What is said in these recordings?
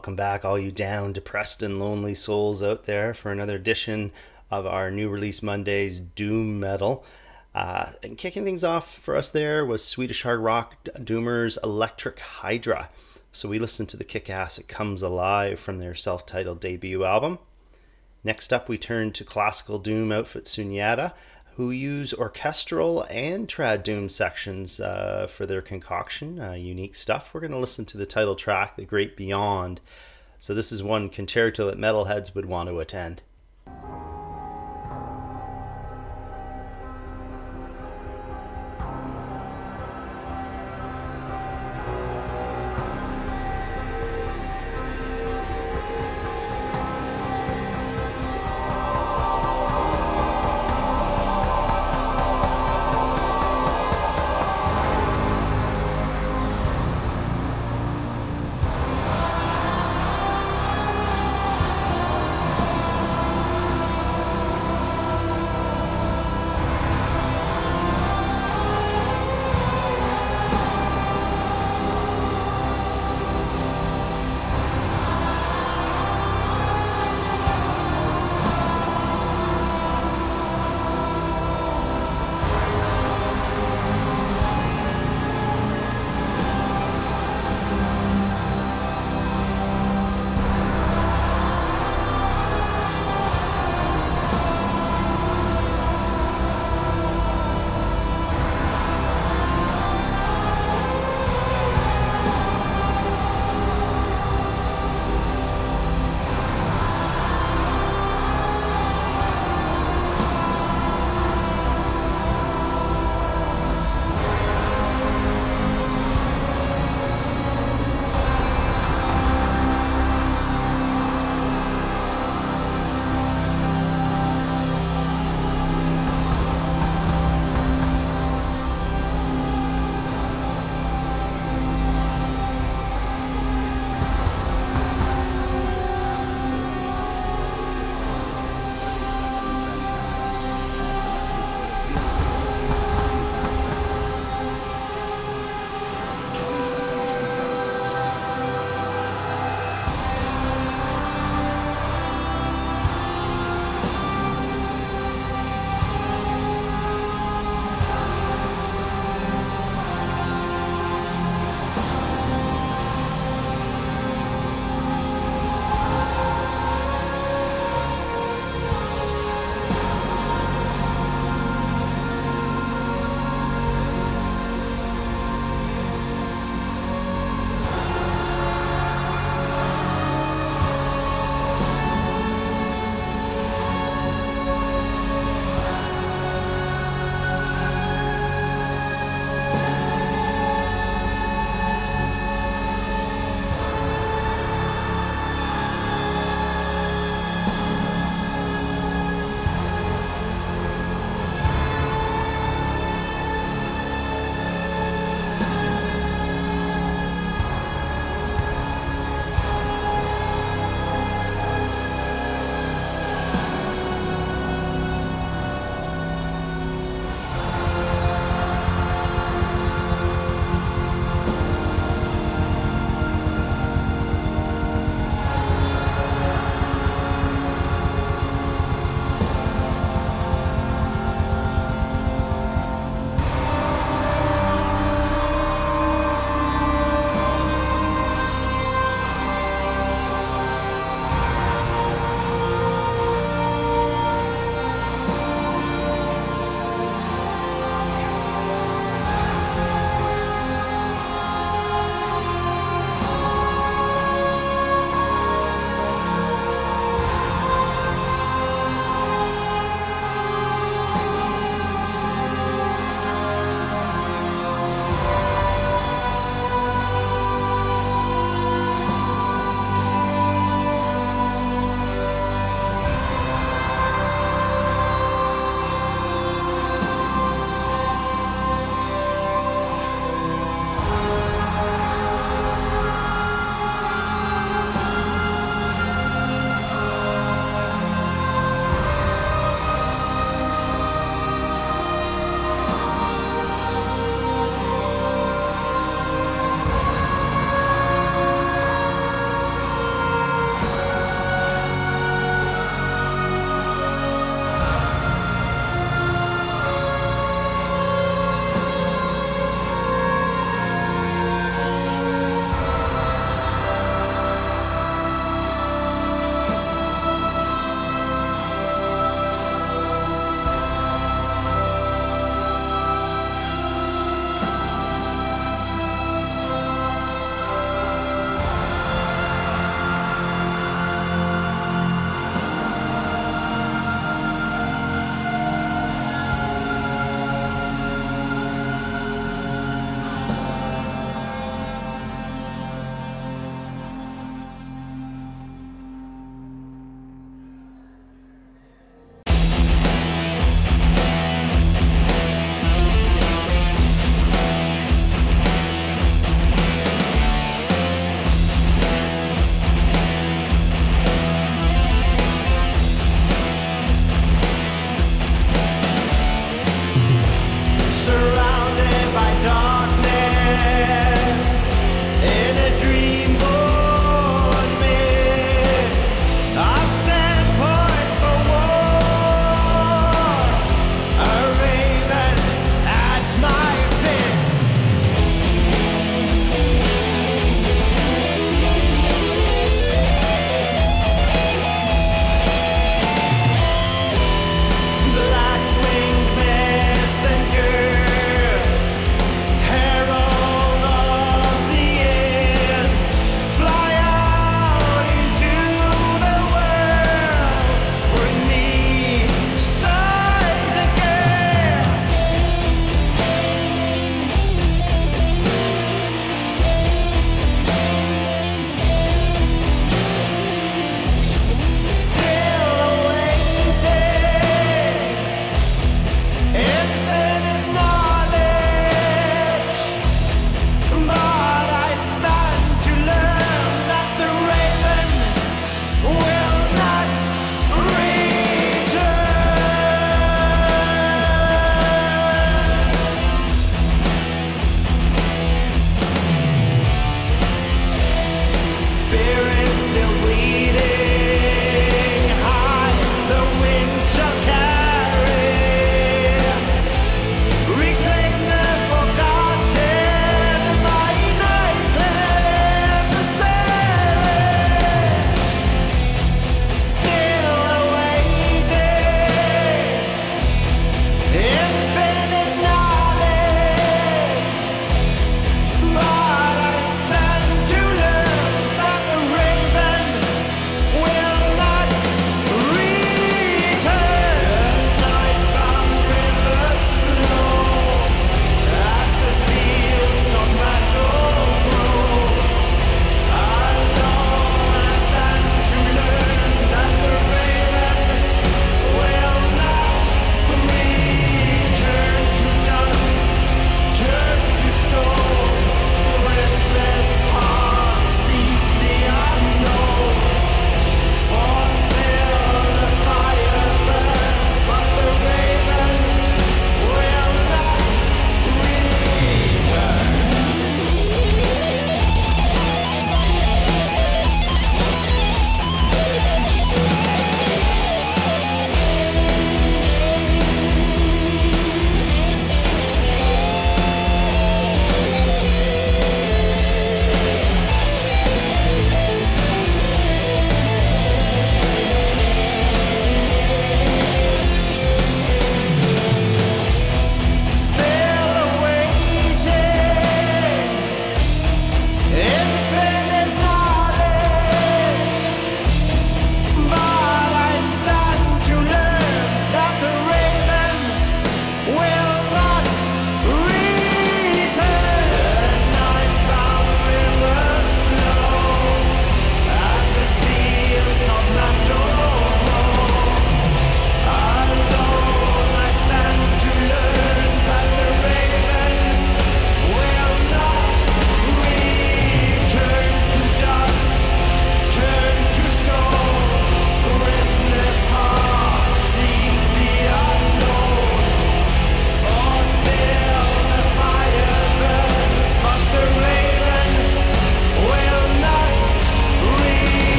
welcome back, all you down, depressed, and lonely souls out there, for another edition of our new release Mondays Doom Metal. Uh, and kicking things off for us there was Swedish hard rock doomers Electric Hydra. So we listened to the kick ass It Comes Alive from their self titled debut album. Next up, we turn to classical doom outfit Sunyata who use orchestral and trad doom sections uh, for their concoction. Uh, unique stuff. We're going to listen to the title track, The Great Beyond. So, this is one concerto that metalheads would want to attend.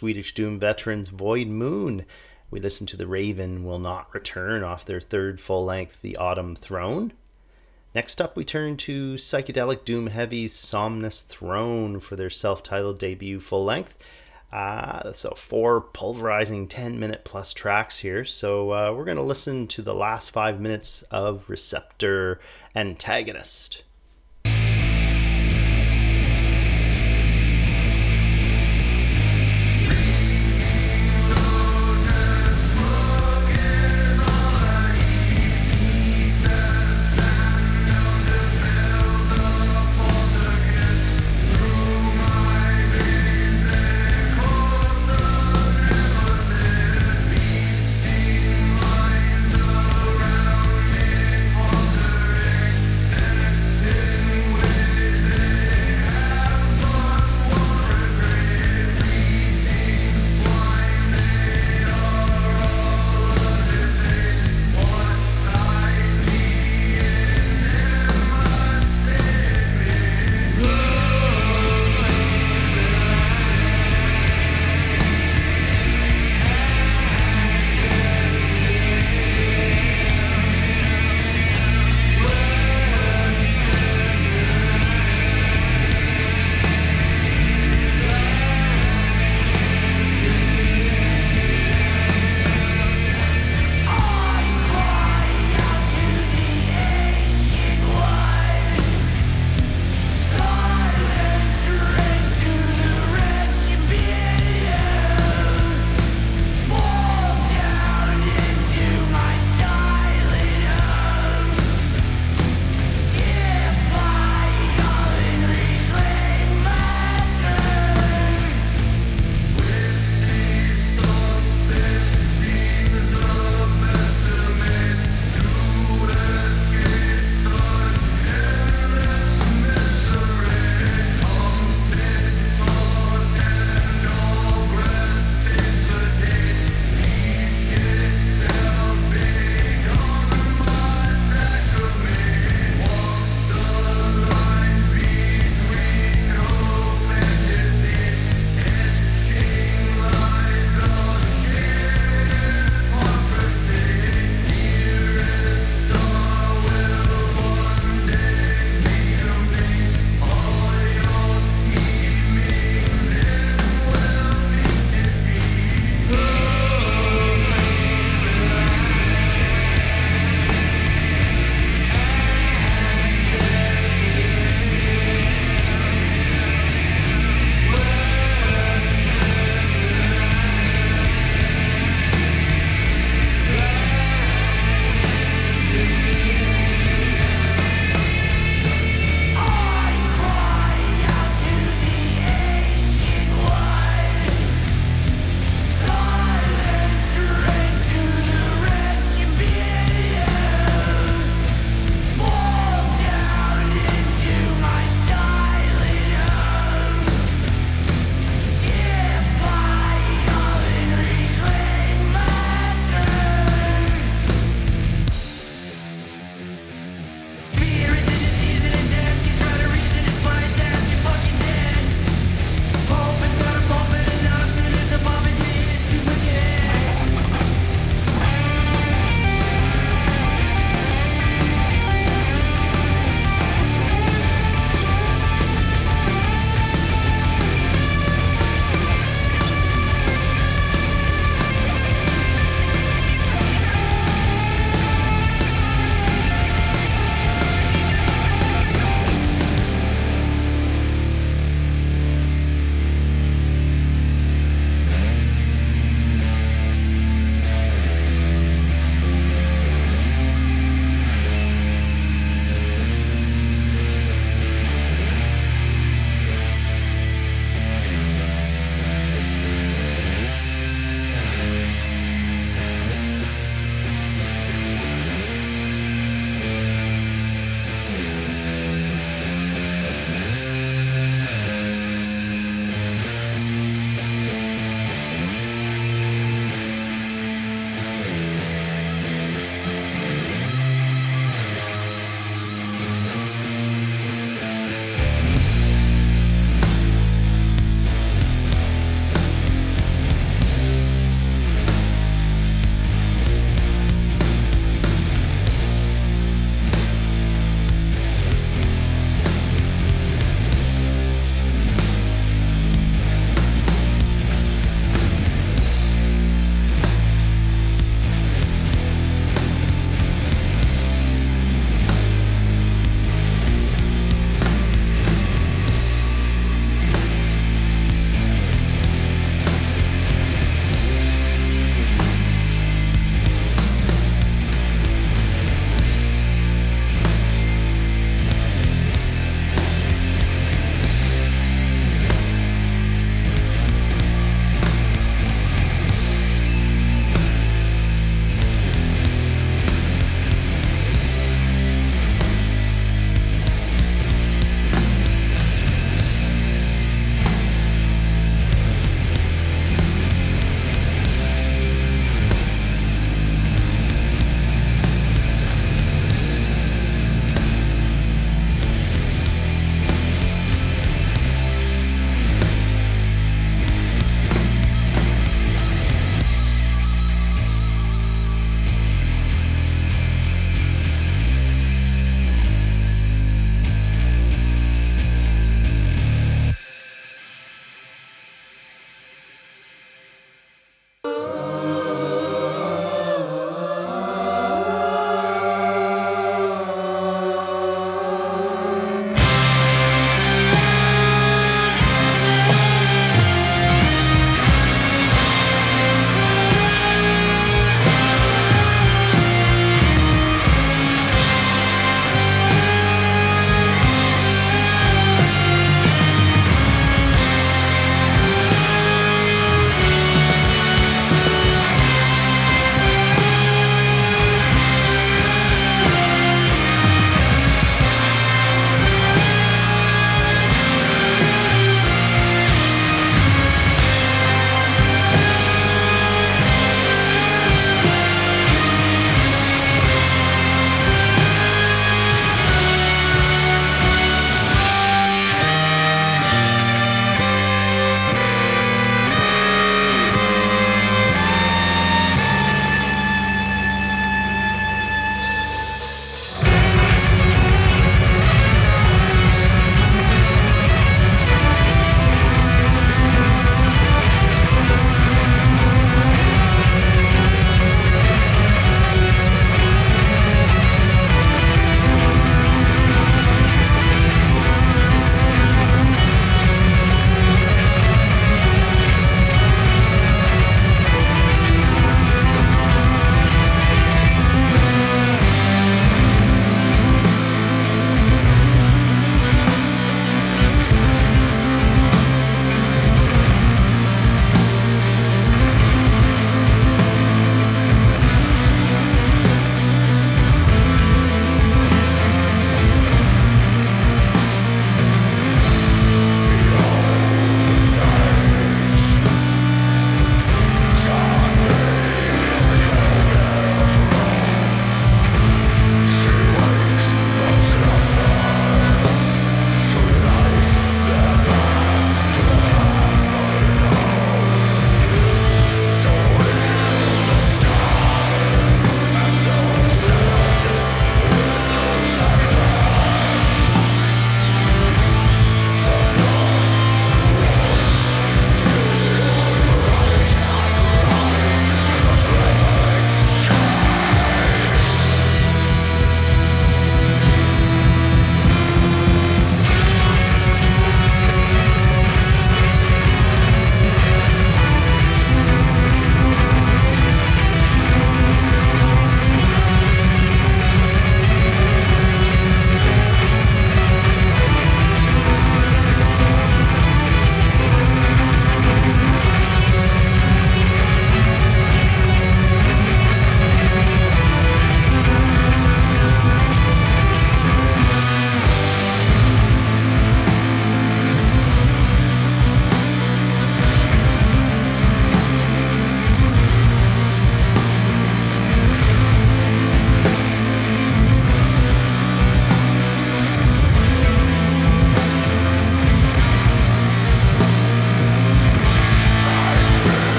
Swedish Doom veterans Void Moon. We listened to The Raven Will Not Return off their third full length, The Autumn Throne. Next up, we turn to Psychedelic Doom Heavy's Somnus Throne for their self titled debut full length. Uh, so, four pulverizing 10 minute plus tracks here. So, uh, we're going to listen to the last five minutes of Receptor Antagonist.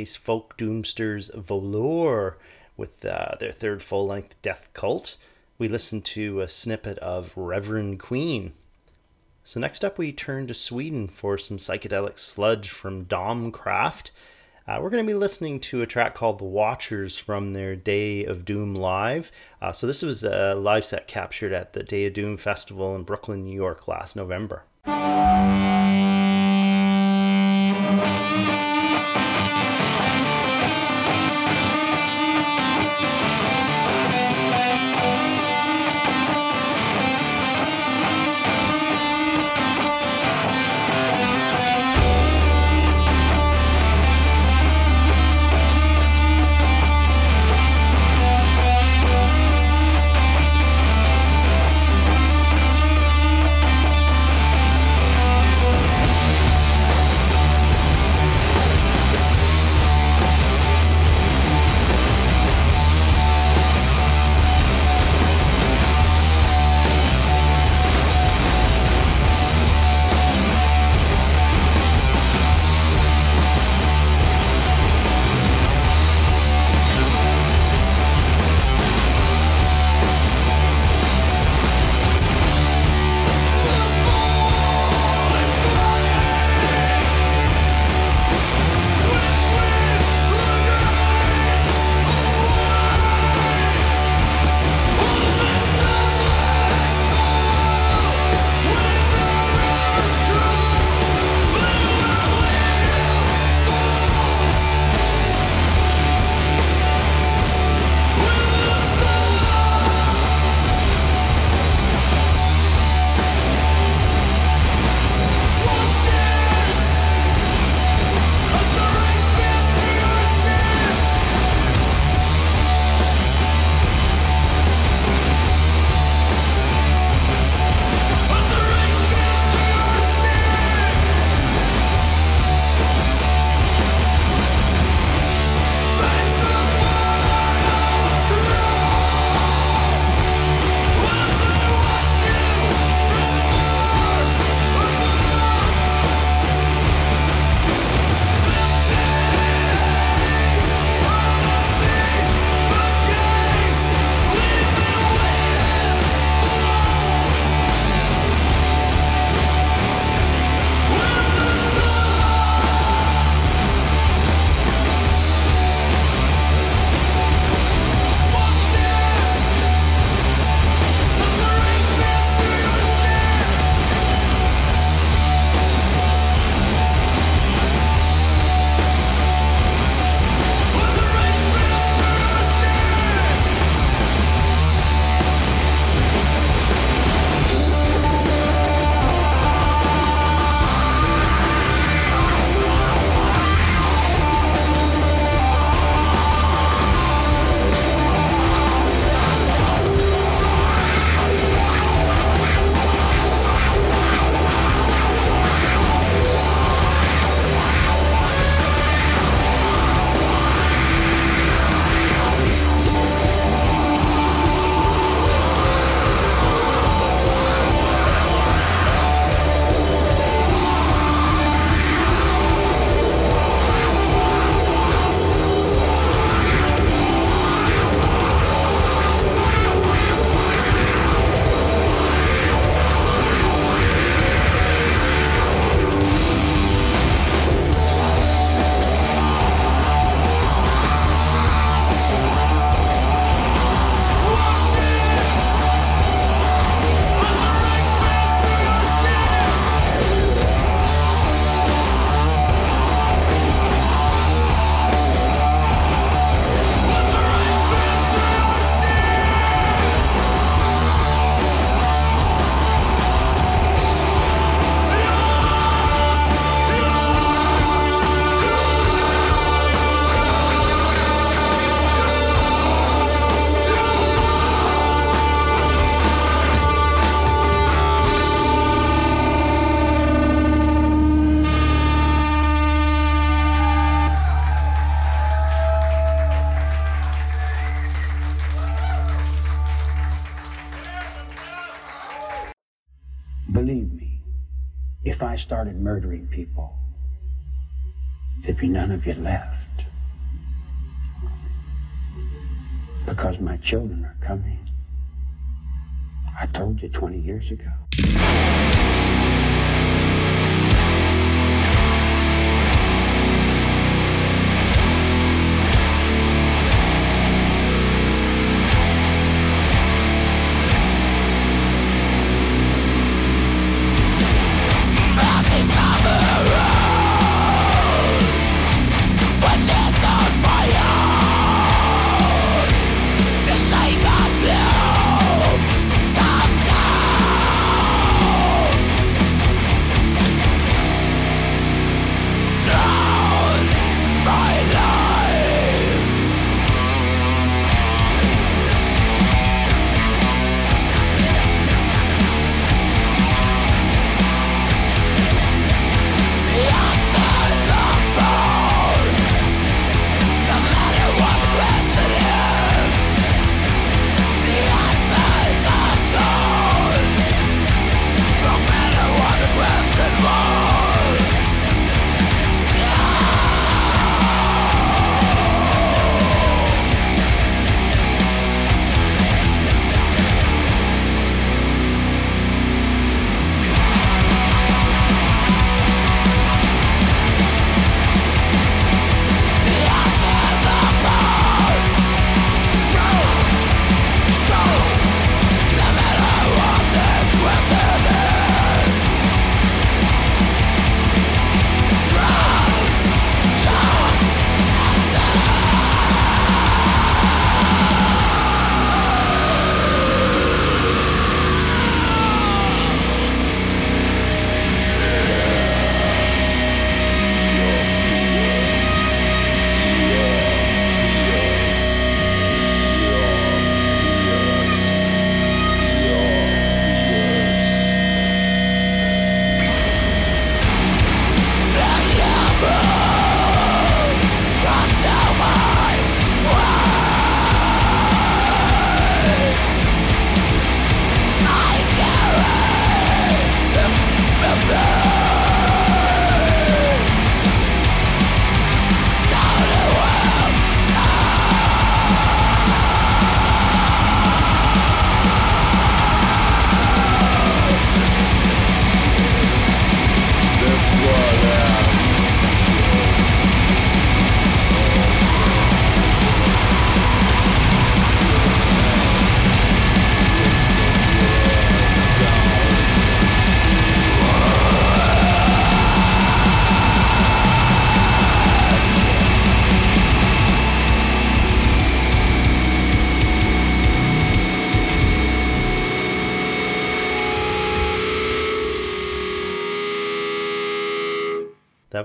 Was folk doomsters Volur with uh, their third full length Death Cult. We listened to a snippet of Reverend Queen. So, next up, we turn to Sweden for some psychedelic sludge from Domkraft. Uh, we're going to be listening to a track called The Watchers from their Day of Doom Live. Uh, so, this was a live set captured at the Day of Doom Festival in Brooklyn, New York last November. If I started murdering people, there'd be none of you left. Because my children are coming. I told you 20 years ago.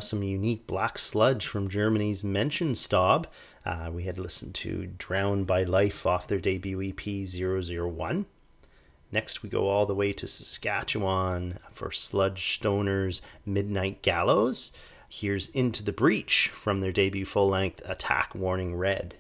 Some unique black sludge from Germany's Menschenstaub. Uh, we had listened to Drowned by Life off their debut EP 001. Next, we go all the way to Saskatchewan for Sludge Stoner's Midnight Gallows. Here's Into the Breach from their debut full length Attack Warning Red.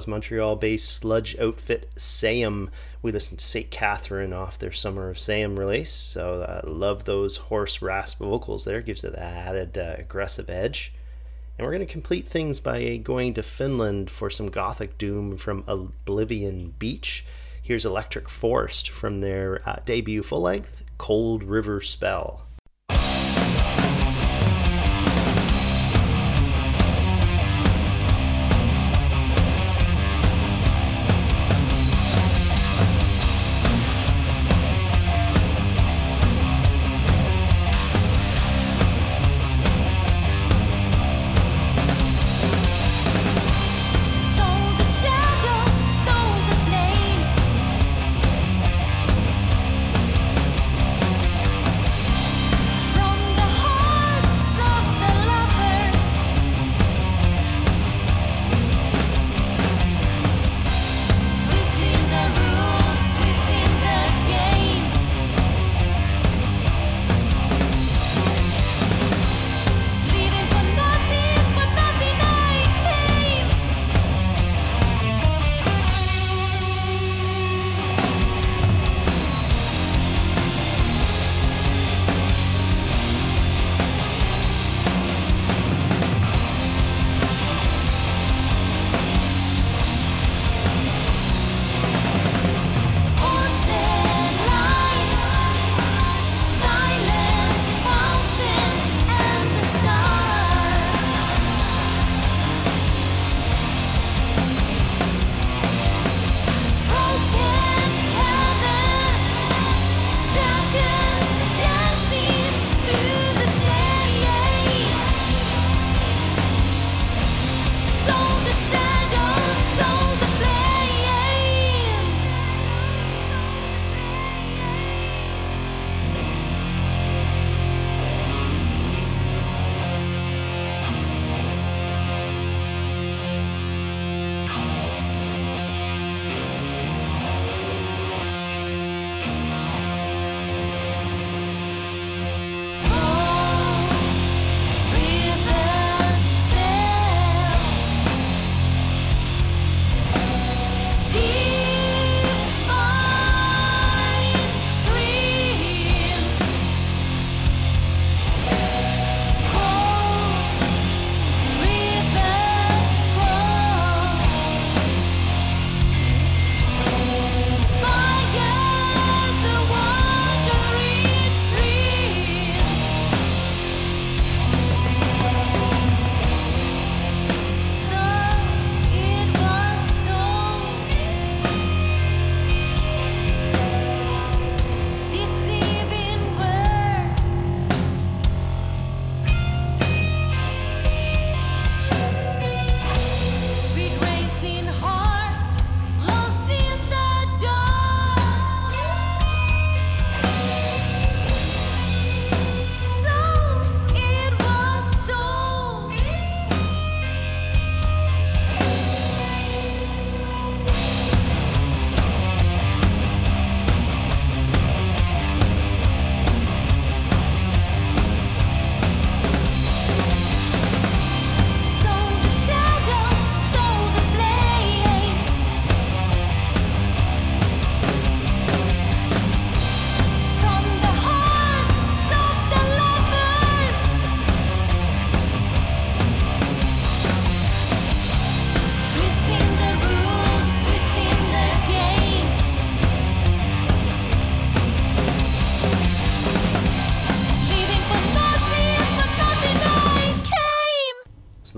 Was Montreal based sludge outfit Seum. We listened to St. Catherine off their Summer of Seum release, so I uh, love those hoarse rasp vocals there, gives it that added uh, aggressive edge. And we're going to complete things by going to Finland for some gothic doom from Oblivion Beach. Here's Electric Forest from their uh, debut full length, Cold River Spell.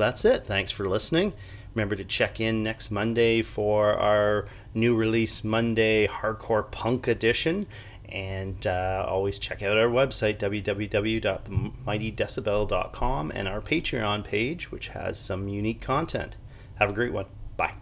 That's it. Thanks for listening. Remember to check in next Monday for our new release Monday Hardcore Punk Edition. And uh, always check out our website, www.themightydecibel.com, and our Patreon page, which has some unique content. Have a great one. Bye.